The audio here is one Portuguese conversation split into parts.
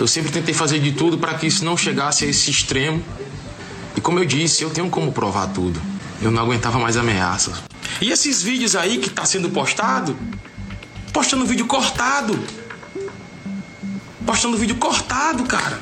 Eu sempre tentei fazer de tudo para que isso não chegasse a esse extremo. E como eu disse, eu tenho como provar tudo. Eu não aguentava mais ameaças. E esses vídeos aí que tá sendo postado, postando vídeo cortado. Postando vídeo cortado, cara.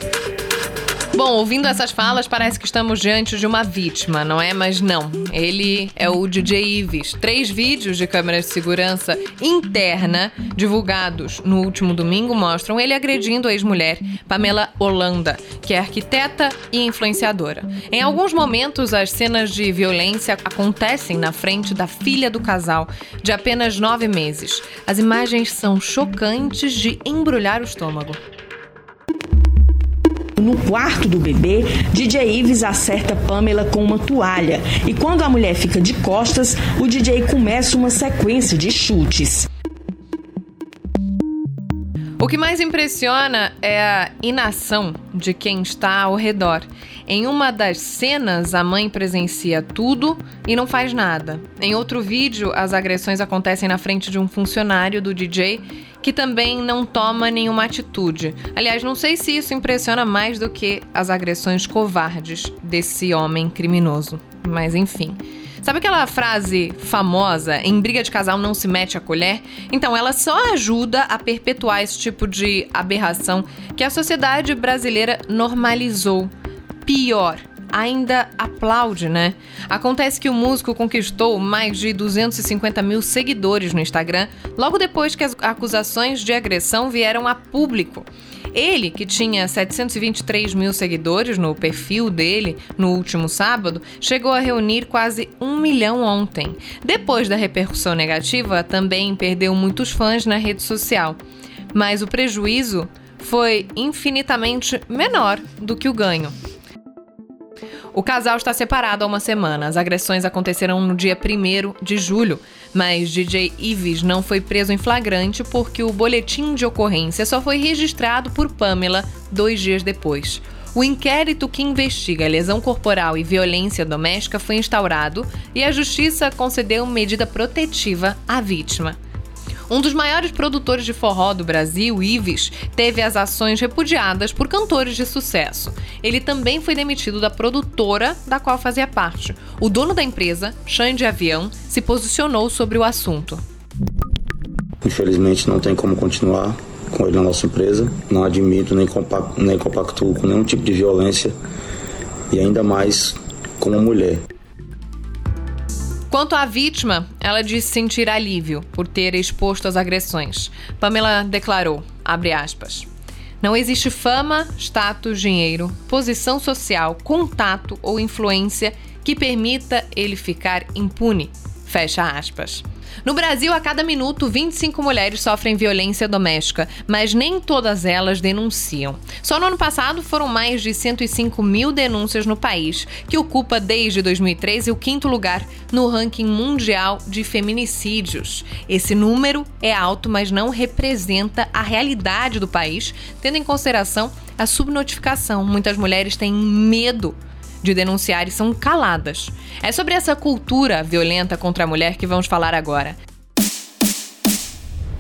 Bom, ouvindo essas falas, parece que estamos diante de uma vítima, não é? Mas não. Ele é o DJ Ives. Três vídeos de câmera de segurança interna divulgados no último domingo mostram ele agredindo a ex-mulher Pamela Holanda, que é arquiteta e influenciadora. Em alguns momentos, as cenas de violência acontecem na frente da filha do casal, de apenas nove meses. As imagens são chocantes de embrulhar o estômago. No quarto do bebê, DJ Ives acerta Pamela com uma toalha e quando a mulher fica de costas, o DJ começa uma sequência de chutes. O que mais impressiona é a inação de quem está ao redor. Em uma das cenas, a mãe presencia tudo e não faz nada. Em outro vídeo, as agressões acontecem na frente de um funcionário do DJ que também não toma nenhuma atitude. Aliás, não sei se isso impressiona mais do que as agressões covardes desse homem criminoso. Mas enfim. Sabe aquela frase famosa, em briga de casal não se mete a colher? Então, ela só ajuda a perpetuar esse tipo de aberração que a sociedade brasileira normalizou. Pior, ainda aplaude, né? Acontece que o músico conquistou mais de 250 mil seguidores no Instagram logo depois que as acusações de agressão vieram a público. Ele, que tinha 723 mil seguidores no perfil dele no último sábado, chegou a reunir quase um milhão ontem. Depois da repercussão negativa, também perdeu muitos fãs na rede social. Mas o prejuízo foi infinitamente menor do que o ganho. O casal está separado há uma semana. As agressões aconteceram no dia 1 de julho, mas DJ Ives não foi preso em flagrante porque o boletim de ocorrência só foi registrado por Pamela dois dias depois. O inquérito que investiga lesão corporal e violência doméstica foi instaurado e a justiça concedeu medida protetiva à vítima. Um dos maiores produtores de forró do Brasil, Ives, teve as ações repudiadas por cantores de sucesso. Ele também foi demitido da produtora da qual fazia parte. O dono da empresa, Xande Avião, se posicionou sobre o assunto. Infelizmente não tem como continuar com ele na nossa empresa. Não admito nem, compacto, nem compactuo com nenhum tipo de violência e ainda mais com uma mulher. Quanto à vítima, ela disse sentir alívio por ter exposto as agressões. Pamela declarou, aspas, não existe fama, status, dinheiro, posição social, contato ou influência que permita ele ficar impune. Fecha aspas. No Brasil, a cada minuto, 25 mulheres sofrem violência doméstica, mas nem todas elas denunciam. Só no ano passado foram mais de 105 mil denúncias no país, que ocupa desde 2013 o quinto lugar no ranking mundial de feminicídios. Esse número é alto, mas não representa a realidade do país, tendo em consideração a subnotificação. Muitas mulheres têm medo de denunciar e são caladas. É sobre essa cultura violenta contra a mulher que vamos falar agora.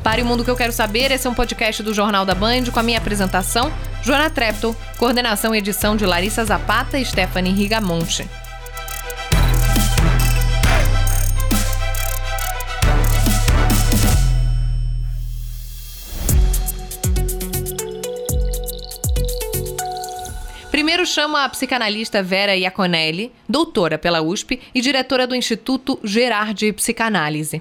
Para o Mundo que eu quero saber, esse é um podcast do Jornal da Band com a minha apresentação, Joana Trepto, coordenação e edição de Larissa Zapata e Stephanie Rigamonte. Primeiro chama a psicanalista Vera Iaconelli, doutora pela USP e diretora do Instituto Gerard de Psicanálise.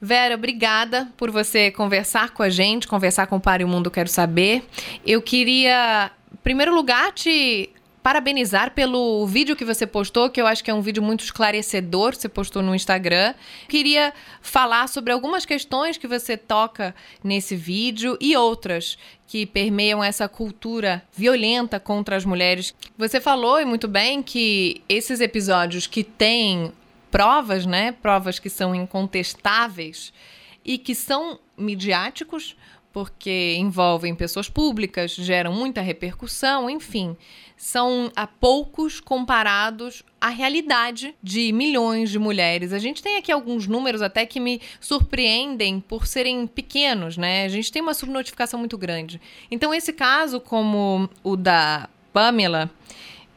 Vera, obrigada por você conversar com a gente, conversar com o Pare o Mundo Quero Saber. Eu queria, em primeiro lugar, te parabenizar pelo vídeo que você postou, que eu acho que é um vídeo muito esclarecedor, você postou no Instagram. Queria falar sobre algumas questões que você toca nesse vídeo e outras que permeiam essa cultura violenta contra as mulheres. Você falou e muito bem que esses episódios que têm provas, né, provas que são incontestáveis e que são midiáticos, porque envolvem pessoas públicas, geram muita repercussão, enfim, são a poucos comparados à realidade de milhões de mulheres. A gente tem aqui alguns números até que me surpreendem por serem pequenos, né? A gente tem uma subnotificação muito grande. Então, esse caso, como o da Pamela,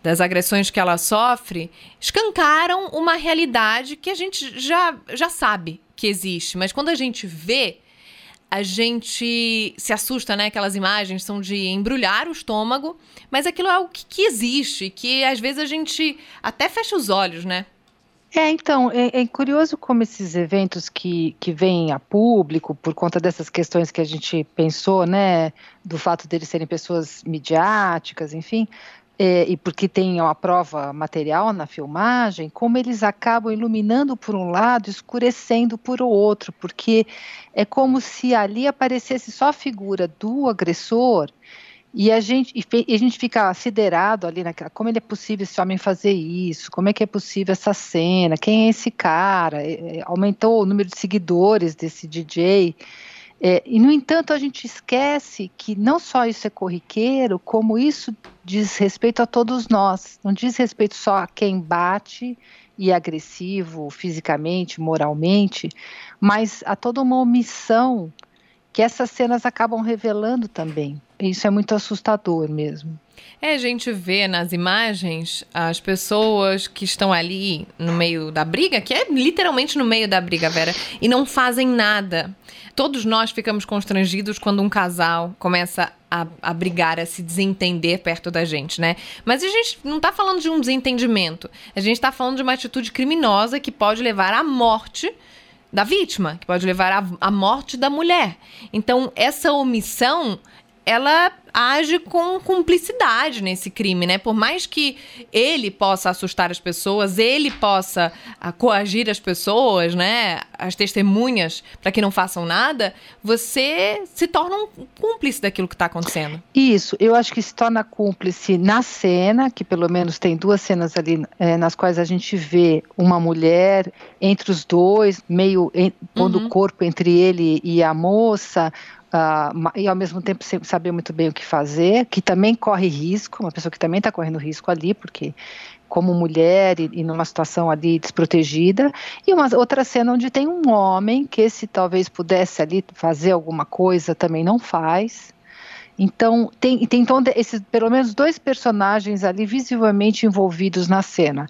das agressões que ela sofre, escancaram uma realidade que a gente já, já sabe que existe, mas quando a gente vê a gente se assusta, né? Aquelas imagens são de embrulhar o estômago, mas aquilo é algo que, que existe, que às vezes a gente até fecha os olhos, né? É, então, é, é, curioso como esses eventos que, que vêm a público, por conta dessas questões que a gente pensou, né, do fato deles serem pessoas midiáticas, enfim, é, e porque tem uma prova material na filmagem, como eles acabam iluminando por um lado, escurecendo por outro, porque é como se ali aparecesse só a figura do agressor e a gente, e a gente fica siderado ali naquela, como é possível esse homem fazer isso, como é que é possível essa cena, quem é esse cara, é, é aumentou o número de seguidores desse DJ, é, e, no entanto, a gente esquece que não só isso é corriqueiro, como isso diz respeito a todos nós. Não diz respeito só a quem bate e é agressivo fisicamente, moralmente, mas a toda uma omissão que essas cenas acabam revelando também. Isso é muito assustador mesmo. É, a gente vê nas imagens as pessoas que estão ali no meio da briga, que é literalmente no meio da briga, Vera, e não fazem nada. Todos nós ficamos constrangidos quando um casal começa a, a brigar, a se desentender perto da gente, né? Mas a gente não tá falando de um desentendimento. A gente tá falando de uma atitude criminosa que pode levar à morte da vítima, que pode levar à, morte da mulher. Então, essa omissão ela age com cumplicidade nesse crime, né? Por mais que ele possa assustar as pessoas, ele possa uh, coagir as pessoas, né? As testemunhas, para que não façam nada, você se torna um cúmplice daquilo que está acontecendo. Isso, eu acho que se torna cúmplice na cena, que pelo menos tem duas cenas ali é, nas quais a gente vê uma mulher entre os dois, meio em, pondo uhum. o corpo entre ele e a moça, Uh, e ao mesmo tempo saber muito bem o que fazer, que também corre risco, uma pessoa que também está correndo risco ali, porque como mulher e, e, numa situação ali desprotegida, e uma outra cena onde tem um homem que se talvez pudesse ali fazer alguma coisa também não faz. Então tem, tem então esses pelo menos dois personagens ali visivelmente envolvidos na cena.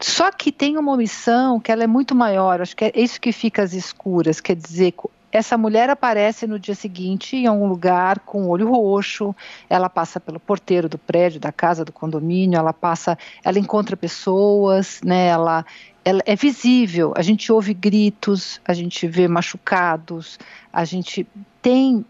Só que tem uma omissão que ela é muito maior, acho que é isso que fica às escuras, quer dizer, essa mulher aparece no dia seguinte em algum lugar com o olho roxo, ela passa pelo porteiro do prédio, da casa, do condomínio, ela passa, ela encontra pessoas, né, ela, ela é visível, a gente ouve gritos, a gente vê machucados, a gente tem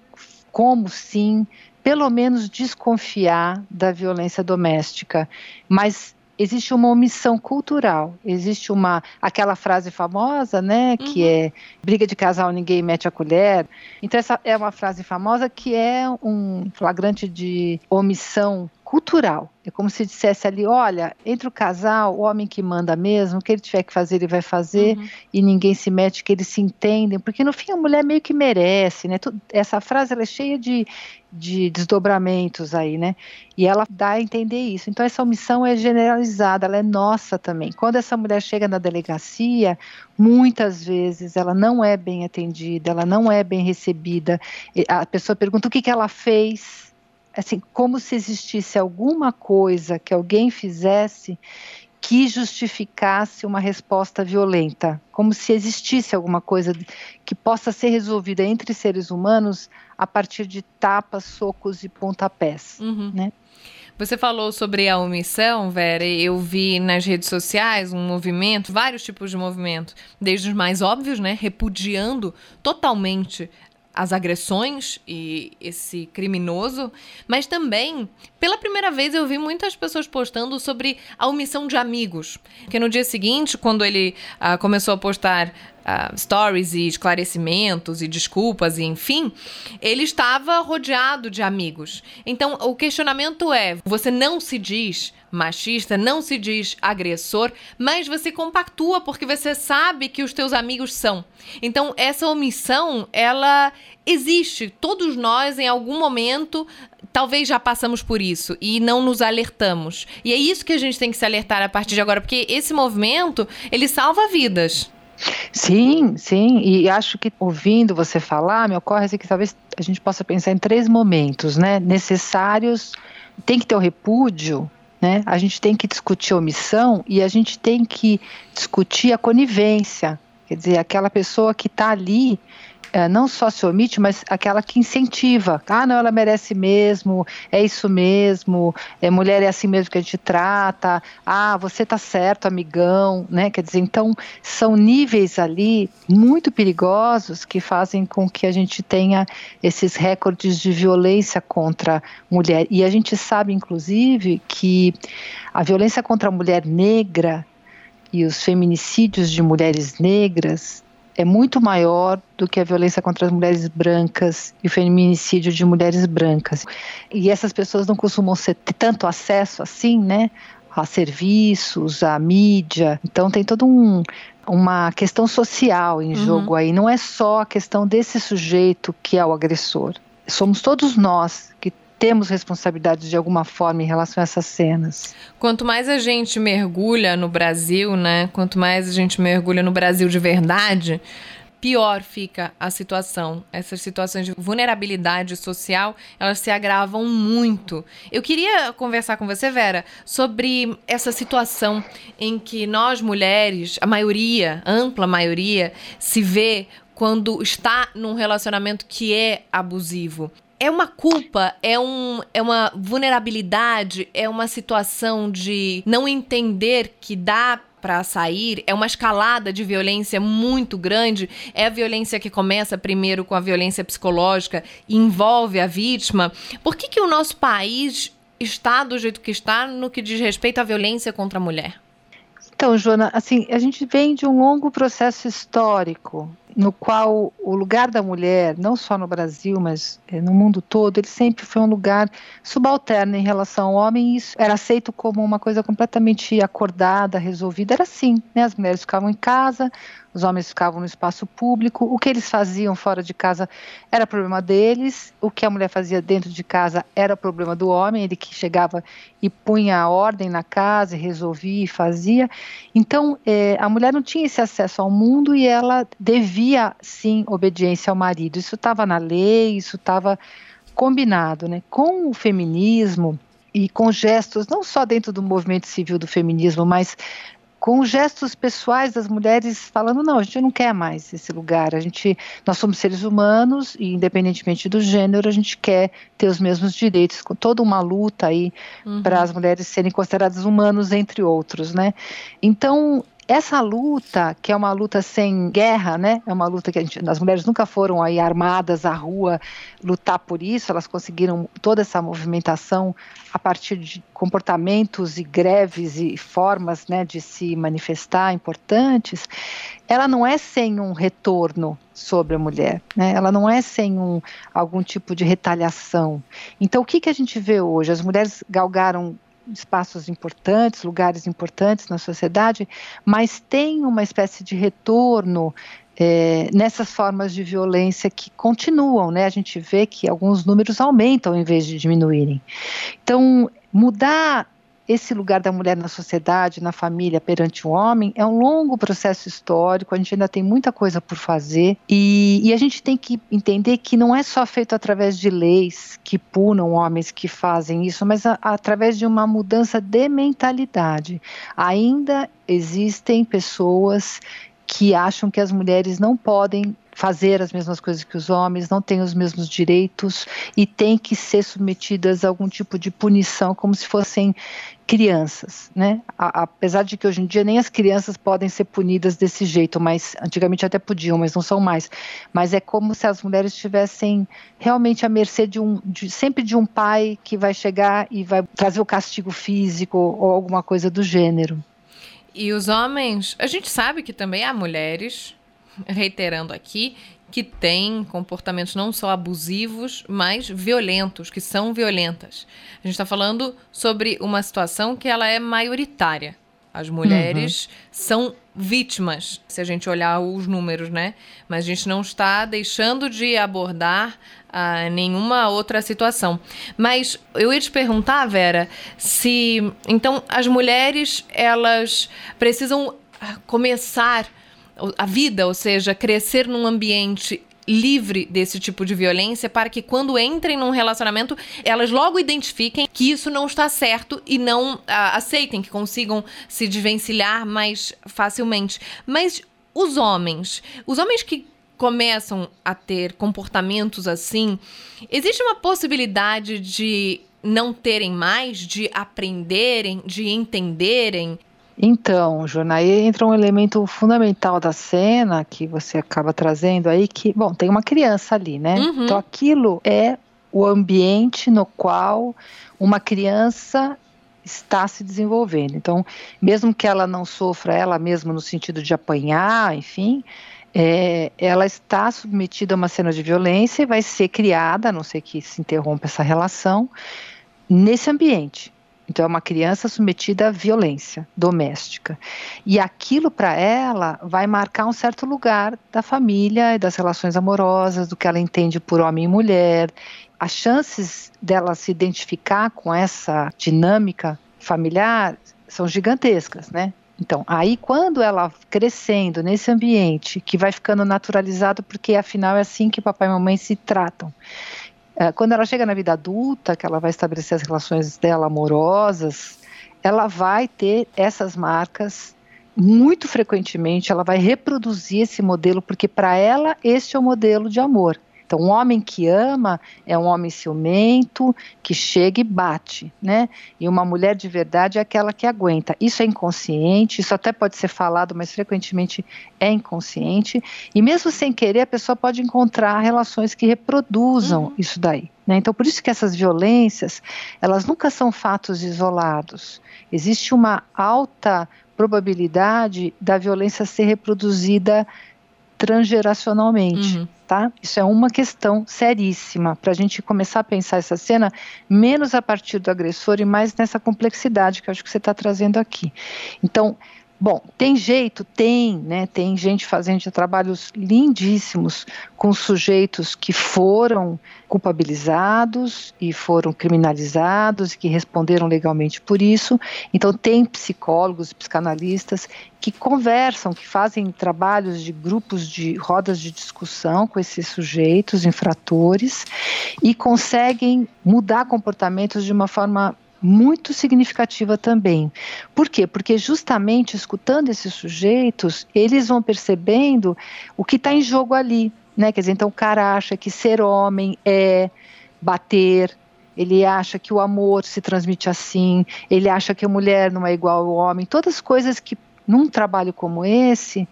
como sim, pelo menos desconfiar da violência doméstica, mas existe uma omissão cultural, existe uma aquela frase famosa, né, que uhum. é briga de casal ninguém mete a colher. Então essa é uma frase famosa que é um flagrante de omissão cultural. É como se dissesse ali, olha, entre o casal, o homem que manda mesmo, o que ele tiver que fazer, ele vai fazer, uhum. e ninguém se mete, que eles se entendem, porque no fim a mulher meio que merece, né? Essa frase ela é cheia de, de desdobramentos aí, né? E ela dá a entender isso. Então essa omissão é generalizada, ela é nossa também. Quando essa mulher chega na delegacia, muitas vezes ela não é bem atendida, ela não é bem recebida. A pessoa pergunta o que, que ela fez, assim, como se existisse alguma coisa que alguém fizesse que justificasse uma resposta violenta, como se existisse alguma coisa que possa ser resolvida entre seres humanos a partir de tapas, socos e pontapés, uhum. né? Você falou sobre a omissão, Vera. Eu vi nas redes sociais um movimento, vários tipos de movimento, desde os mais óbvios, né, repudiando totalmente as agressões e esse criminoso, mas também, pela primeira vez, eu vi muitas pessoas postando sobre a omissão de amigos. Porque no dia seguinte, quando ele uh, começou a postar uh, stories e esclarecimentos e desculpas e enfim, ele estava rodeado de amigos. Então o questionamento é: você não se diz machista, não se diz agressor, mas você compactua porque você sabe que os teus amigos são. Então essa omissão, ela existe. Todos nós em algum momento talvez já passamos por isso e não nos alertamos. E é isso que a gente tem que se alertar a partir de agora, porque esse movimento, ele salva vidas. Sim, sim, e acho que ouvindo você falar, me ocorre assim que talvez a gente possa pensar em três momentos, né, necessários, tem que ter o repúdio, né, a gente tem que discutir omissão e a gente tem que discutir a conivência, quer dizer, aquela pessoa que está ali é, não só se omite, mas aquela que incentiva. Ah, não, ela merece mesmo, é isso mesmo, é, mulher é assim mesmo que a gente trata, ah, você tá certo, amigão, né? Quer dizer, então são níveis ali muito perigosos que fazem com que a gente tenha esses recordes de violência contra mulher. E a gente sabe, inclusive, que a violência contra a mulher negra e os feminicídios de mulheres negras é muito maior do que a violência contra as mulheres brancas e o feminicídio de mulheres brancas. E essas pessoas não costumam ter tanto acesso assim, né? A serviços, à mídia. Então tem todo um, uma questão social em uhum. jogo aí. Não é só a questão desse sujeito que é o agressor. Somos todos nós que temos responsabilidade de alguma forma em relação a essas cenas. Quanto mais a gente mergulha no Brasil, né? Quanto mais a gente mergulha no Brasil de verdade, pior fica a situação. Essas situações de vulnerabilidade social, elas se agravam muito. Eu queria conversar com você, Vera, sobre essa situação em que nós mulheres, a maioria, ampla maioria, se vê quando está num relacionamento que é abusivo é uma culpa, é, um, é uma vulnerabilidade, é uma situação de não entender que dá para sair, é uma escalada de violência muito grande. É a violência que começa primeiro com a violência psicológica e envolve a vítima. Por que, que o nosso país está do jeito que está no que diz respeito à violência contra a mulher? Então, Joana, assim, a gente vem de um longo processo histórico no qual o lugar da mulher, não só no Brasil, mas é, no mundo todo, ele sempre foi um lugar subalterno em relação ao homem, e isso era aceito como uma coisa completamente acordada, resolvida, era assim, né? As mulheres ficavam em casa, os homens ficavam no espaço público, o que eles faziam fora de casa era problema deles, o que a mulher fazia dentro de casa era problema do homem, ele que chegava e punha a ordem na casa, resolvia e fazia. Então, é, a mulher não tinha esse acesso ao mundo e ela devia, sim, obediência ao marido. Isso estava na lei, isso estava combinado, né? Com o feminismo, e com gestos, não só dentro do movimento civil do feminismo, mas com gestos pessoais das mulheres falando não, a gente não quer mais esse lugar, a gente, nós somos seres humanos e independentemente do gênero, a gente quer ter os mesmos direitos, com toda uma luta aí uhum. para as mulheres serem consideradas humanos entre outros, né? Então essa luta, que é uma luta sem guerra, né? É uma luta que gente, as mulheres nunca foram aí armadas à rua lutar por isso, elas conseguiram toda essa movimentação a partir de comportamentos e greves e formas, né, de se manifestar importantes. Ela não é sem um retorno sobre a mulher, né? Ela não é sem um algum tipo de retaliação. Então, o que que a gente vê hoje? As mulheres galgaram espaços importantes, lugares importantes na sociedade, mas tem uma espécie de retorno é, nessas formas de violência que continuam, né? A gente vê que alguns números aumentam em vez de diminuírem. Então, mudar esse lugar da mulher na sociedade, na família, perante o homem, é um longo processo histórico, a gente ainda tem muita coisa por fazer e, e, a gente tem que entender que não é só feito através de leis que punam homens que fazem isso, mas a, através de uma mudança de mentalidade. Ainda existem pessoas que acham que as mulheres não podem fazer as mesmas coisas que os homens, não têm os mesmos direitos e têm que ser submetidas a algum tipo de punição, como se fossem crianças, né? Apesar de que hoje em dia nem as crianças podem ser punidas desse jeito, mas antigamente até podiam, mas não são mais. Mas é como se as mulheres estivessem realmente à mercê de um, de, sempre de um pai que vai chegar e vai trazer o castigo físico ou alguma coisa do gênero. E os homens, a gente sabe que também há mulheres reiterando aqui, que têm comportamentos não só abusivos, mas violentos, que são violentas. A gente está falando sobre uma situação que ela é maioritária. As mulheres uhum. são vítimas, se a gente olhar os números, né? Mas a gente não está deixando de abordar uh, nenhuma outra situação. Mas eu ia te perguntar, Vera, se então as mulheres elas precisam começar a vida, ou seja, crescer num ambiente livre desse tipo de violência para que quando entrem num relacionamento elas logo identifiquem que isso não está certo e não aceitem que consigam se desvencilhar mais facilmente. Mas os homens, os homens que começam a ter comportamentos assim, existe uma possibilidade de não terem mais, de aprenderem, de entenderem então, Jona, aí entra um elemento fundamental da cena que você acaba trazendo aí, que, bom, tem uma criança ali, né? Uhum. Então aquilo é o ambiente no qual uma criança está se desenvolvendo. Então, mesmo que ela não sofra ela mesma no sentido de apanhar, enfim, é, ela está submetida a uma cena de violência e vai ser criada, a não ser que se interrompa essa relação, nesse ambiente. Então, é uma criança submetida à violência doméstica. E aquilo, para ela, vai marcar um certo lugar da família e das relações amorosas, do que ela entende por homem e mulher. As chances dela se identificar com essa dinâmica familiar são gigantescas, né? Então, aí quando ela crescendo nesse ambiente, que vai ficando naturalizado, porque afinal é assim que papai e mamãe se tratam. É, quando ela chega na vida adulta, que ela vai estabelecer as relações dela amorosas, ela vai ter essas marcas muito frequentemente, ela vai reproduzir esse modelo, porque para ela esse é o modelo de amor. Então, um homem que ama é um homem ciumento, que chega e bate, né? E uma mulher de verdade é aquela que aguenta. Isso é inconsciente, isso até pode ser falado, mas frequentemente é inconsciente. E mesmo sem querer, a pessoa pode encontrar relações que reproduzam uhum. isso daí. Né? Então, por isso que essas violências, elas nunca são fatos isolados. Existe uma alta probabilidade da violência ser reproduzida transgeracionalmente. Uhum. Tá? Isso é uma questão seríssima para a gente começar a pensar essa cena menos a partir do agressor e mais nessa complexidade que eu acho que você está trazendo aqui. Então, Bom, tem jeito? Tem, né? Tem gente fazendo trabalhos lindíssimos com sujeitos que foram culpabilizados e foram criminalizados e que responderam legalmente por isso. Então, tem psicólogos psicanalistas que conversam, que fazem trabalhos de grupos de rodas de discussão com esses sujeitos infratores e conseguem mudar comportamentos de uma forma muito significativa também. Por quê? Porque justamente escutando esses sujeitos, eles vão percebendo o que está em jogo ali. Né? Quer dizer, então o cara acha que ser homem é bater, ele acha que o amor se transmite assim, ele acha que a mulher não é igual ao homem, todas coisas que num trabalho como esse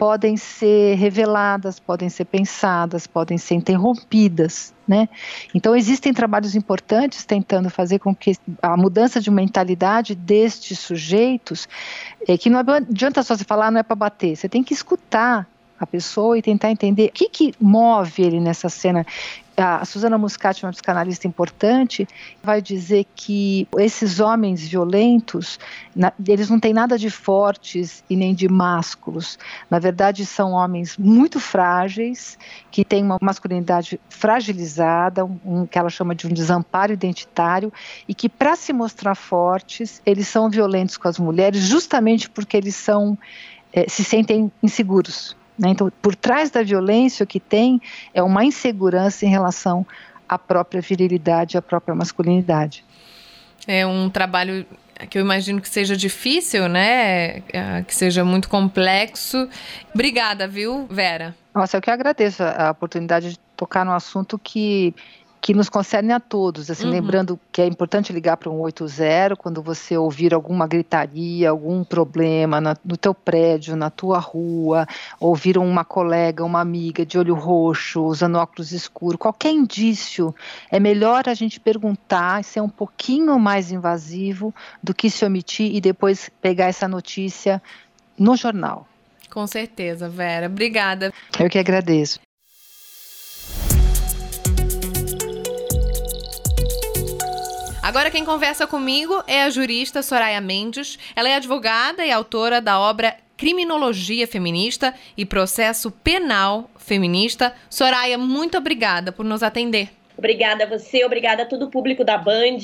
podem ser reveladas, podem ser pensadas, podem ser interrompidas, né? Então existem trabalhos importantes tentando fazer com que a mudança de mentalidade destes sujeitos, é, que não adianta só você falar, não é para bater, você tem que escutar a pessoa e tentar entender o que, que move ele nessa cena a Susana Muscati, uma psicanalista importante, vai dizer que esses homens violentos, eles não têm nada de fortes e nem de másculos. Na verdade, são homens muito frágeis, que têm uma masculinidade fragilizada, um, que ela chama de um desamparo identitário, e que, para se mostrar fortes, eles são violentos com as mulheres justamente porque eles são, é, se sentem inseguros né? Então, por trás da violência, o que tem é uma insegurança em relação à própria virilidade, à própria masculinidade. É um trabalho que eu imagino que seja difícil, né? É, que seja muito complexo. Obrigada, viu, Vera? Nossa, eu que agradeço a oportunidade de tocar no assunto que que nos concerne a todos. Assim, uhum. Lembrando que é importante ligar para um 80 quando você ouvir alguma gritaria, algum problema na, no teu prédio, na tua rua, ouvir uma colega, uma amiga de olho roxo, usando óculos escuros, qualquer indício, é melhor a gente perguntar e ser um pouquinho mais invasivo do que se omitir e depois pegar essa notícia no jornal. Com certeza, Vera. Obrigada. Eu que agradeço. Agora quem conversa comigo é a jurista Soraya Mendes. Ela é advogada e autora da obra Criminologia Feminista e Processo Penal Feminista. Soraya, muito obrigada por nos atender. Obrigada a você, obrigada a todo o público da Band.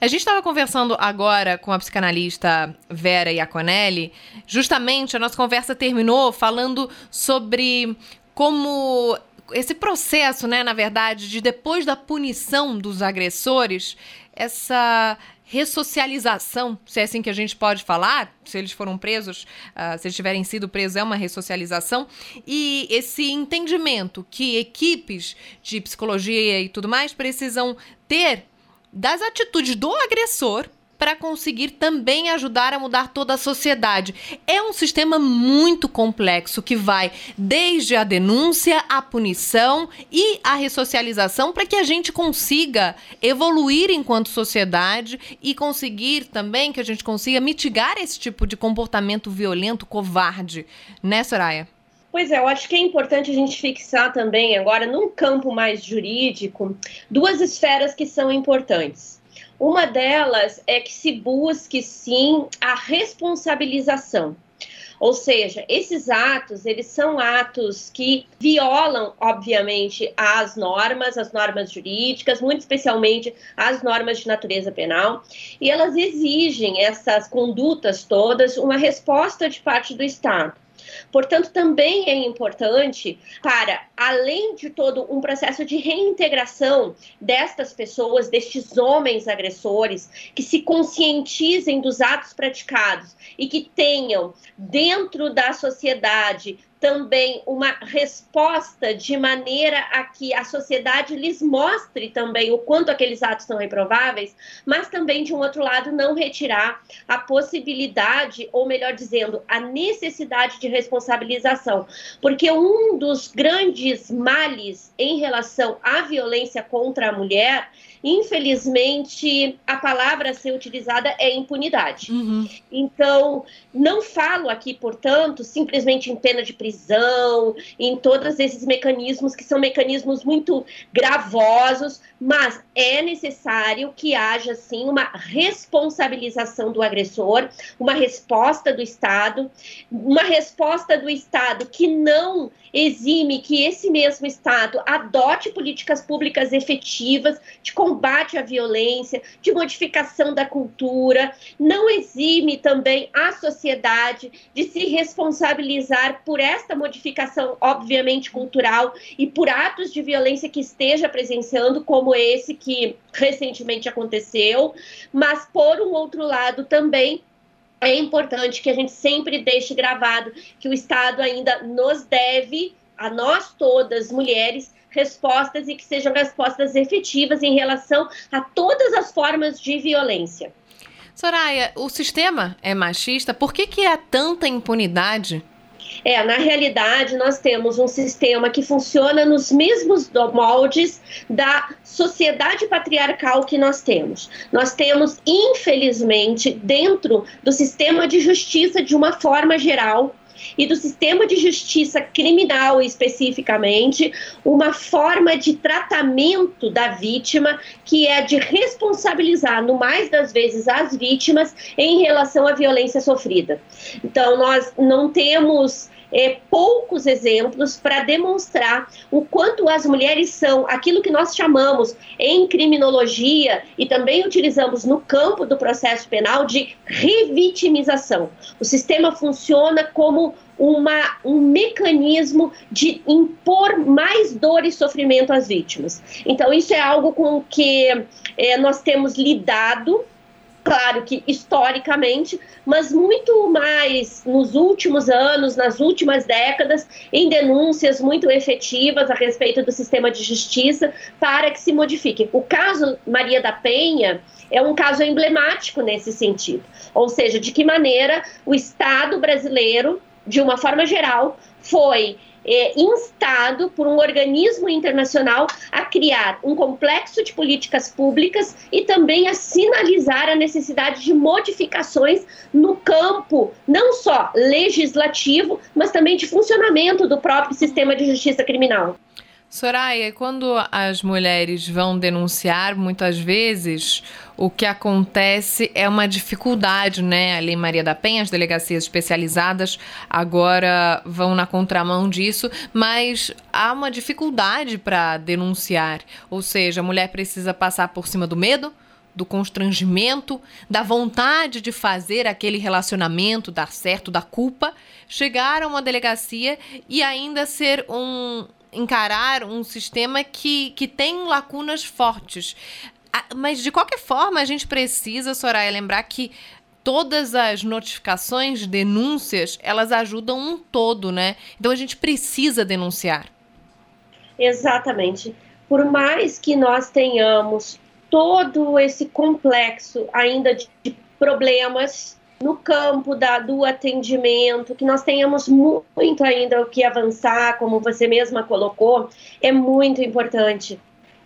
A gente estava conversando agora com a psicanalista Vera Iaconelli. Justamente a nossa conversa terminou falando sobre como esse processo, né, na verdade, de depois da punição dos agressores, essa ressocialização, se é assim que a gente pode falar, se eles foram presos, uh, se eles tiverem sido presos, é uma ressocialização, e esse entendimento que equipes de psicologia e tudo mais precisam ter das atitudes do agressor para conseguir também ajudar a mudar toda a sociedade. É um sistema muito complexo que vai desde a denúncia, a punição e a ressocialização para que a gente consiga evoluir enquanto sociedade e conseguir também que a gente consiga mitigar esse tipo de comportamento violento, covarde, né, Soraya? Pois é, eu acho que é importante a gente fixar também agora, num campo mais jurídico, duas esferas que são importantes. Uma delas é que se busque sim a responsabilização. Ou seja, esses atos, eles são atos que violam, obviamente, as normas, as normas jurídicas, muito especialmente as normas de natureza penal, e elas exigem essas condutas todas uma resposta de parte do Estado. Portanto, também é importante para, além de todo um processo de reintegração destas pessoas, destes homens agressores, que se conscientizem dos atos praticados e que tenham dentro da sociedade também uma resposta de maneira a que a sociedade lhes mostre também o quanto aqueles atos são reprováveis, mas também, de um outro lado, não retirar a possibilidade, ou melhor dizendo, a necessidade de responsabilização. Porque um dos grandes males em relação à violência contra a mulher infelizmente, a palavra a ser utilizada é impunidade. Uhum. Então, não falo aqui, portanto, simplesmente em pena de prisão, em todos esses mecanismos que são mecanismos muito gravosos, mas é necessário que haja, sim, uma responsabilização do agressor, uma resposta do Estado, uma resposta do Estado que não exime que esse mesmo Estado adote políticas públicas efetivas de combate à violência, de modificação da cultura, não exime também a sociedade de se responsabilizar por esta modificação, obviamente cultural, e por atos de violência que esteja presenciando, como esse que recentemente aconteceu, mas por um outro lado também é importante que a gente sempre deixe gravado que o Estado ainda nos deve, a nós todas, mulheres, respostas e que sejam respostas efetivas em relação a todas as formas de violência. Soraya, o sistema é machista, por que, que há tanta impunidade? É, na realidade, nós temos um sistema que funciona nos mesmos moldes da sociedade patriarcal que nós temos. Nós temos, infelizmente, dentro do sistema de justiça, de uma forma geral, e do sistema de justiça criminal especificamente, uma forma de tratamento da vítima que é de responsabilizar, no mais das vezes, as vítimas em relação à violência sofrida. Então, nós não temos é, poucos exemplos para demonstrar o quanto as mulheres são aquilo que nós chamamos em criminologia e também utilizamos no campo do processo penal de revitimização. O sistema funciona como uma, um mecanismo de impor mais dor e sofrimento às vítimas. Então, isso é algo com que é, nós temos lidado claro que historicamente, mas muito mais nos últimos anos, nas últimas décadas, em denúncias muito efetivas a respeito do sistema de justiça para que se modifique. O caso Maria da Penha é um caso emblemático nesse sentido, ou seja, de que maneira o Estado brasileiro, de uma forma geral, foi é, instado por um organismo internacional a criar um complexo de políticas públicas e também a sinalizar a necessidade de modificações no campo não só legislativo, mas também de funcionamento do próprio sistema de justiça criminal. Soraya, quando as mulheres vão denunciar, muitas vezes o que acontece é uma dificuldade, né? Ali em Maria da Penha, as delegacias especializadas agora vão na contramão disso, mas há uma dificuldade para denunciar. Ou seja, a mulher precisa passar por cima do medo, do constrangimento, da vontade de fazer aquele relacionamento dar certo, da culpa, chegar a uma delegacia e ainda ser um, encarar um sistema que, que tem lacunas fortes. Mas, de qualquer forma, a gente precisa, Soraya, lembrar que todas as notificações, denúncias, elas ajudam um todo, né? Então a gente precisa denunciar. Exatamente. Por mais que nós tenhamos todo esse complexo ainda de problemas no campo da, do atendimento, que nós tenhamos muito ainda o que avançar, como você mesma colocou, é muito importante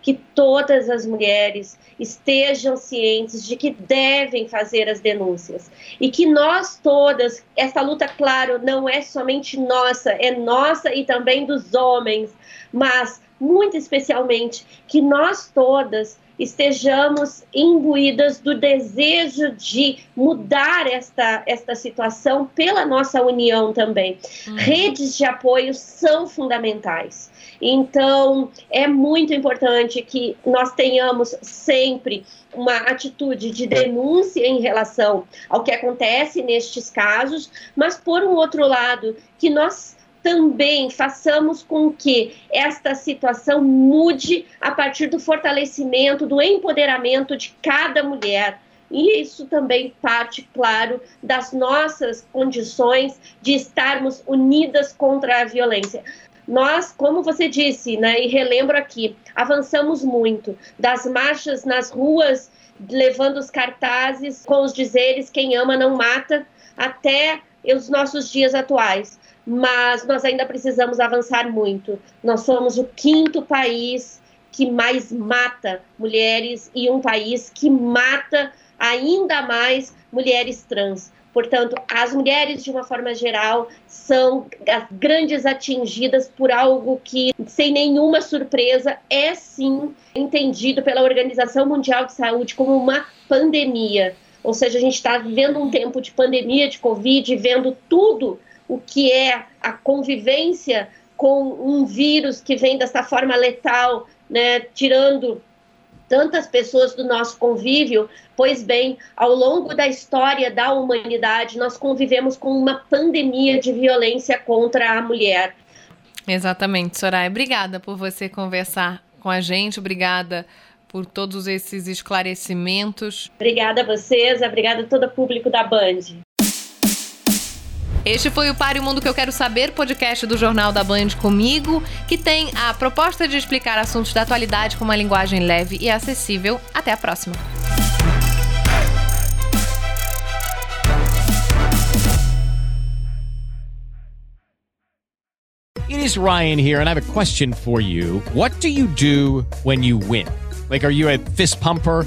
que todas as mulheres estejam cientes de que devem fazer as denúncias. E que nós todas, essa luta, claro, não é somente nossa, é nossa e também dos homens, mas muito especialmente que nós todas estejamos imbuídas do desejo de mudar esta, esta situação pela nossa união também. Uhum. Redes de apoio são fundamentais. Então, é muito importante que nós tenhamos sempre uma atitude de denúncia em relação ao que acontece nestes casos, mas, por um outro lado, que nós também façamos com que esta situação mude a partir do fortalecimento, do empoderamento de cada mulher. E isso também parte, claro, das nossas condições de estarmos unidas contra a violência. Nós, como você disse, né, e relembro aqui, avançamos muito das marchas nas ruas, levando os cartazes com os dizeres: quem ama não mata, até os nossos dias atuais mas nós ainda precisamos avançar muito. Nós somos o quinto país que mais mata mulheres e um país que mata ainda mais mulheres trans. Portanto, as mulheres, de uma forma geral, são as grandes atingidas por algo que, sem nenhuma surpresa, é sim entendido pela Organização Mundial de Saúde como uma pandemia. Ou seja, a gente está vivendo um tempo de pandemia de Covid, vendo tudo o que é a convivência com um vírus que vem dessa forma letal, né, tirando tantas pessoas do nosso convívio, pois bem, ao longo da história da humanidade, nós convivemos com uma pandemia de violência contra a mulher. Exatamente, Soraya. Obrigada por você conversar com a gente, obrigada por todos esses esclarecimentos. Obrigada a vocês, obrigada a todo o público da Band. Este foi o Pare o Mundo que eu quero saber, podcast do Jornal da Band comigo, que tem a proposta de explicar assuntos da atualidade com uma linguagem leve e acessível. Até a próxima. It is Ryan here and I have a question for you. What do you do when you win? Like are you a fist pumper?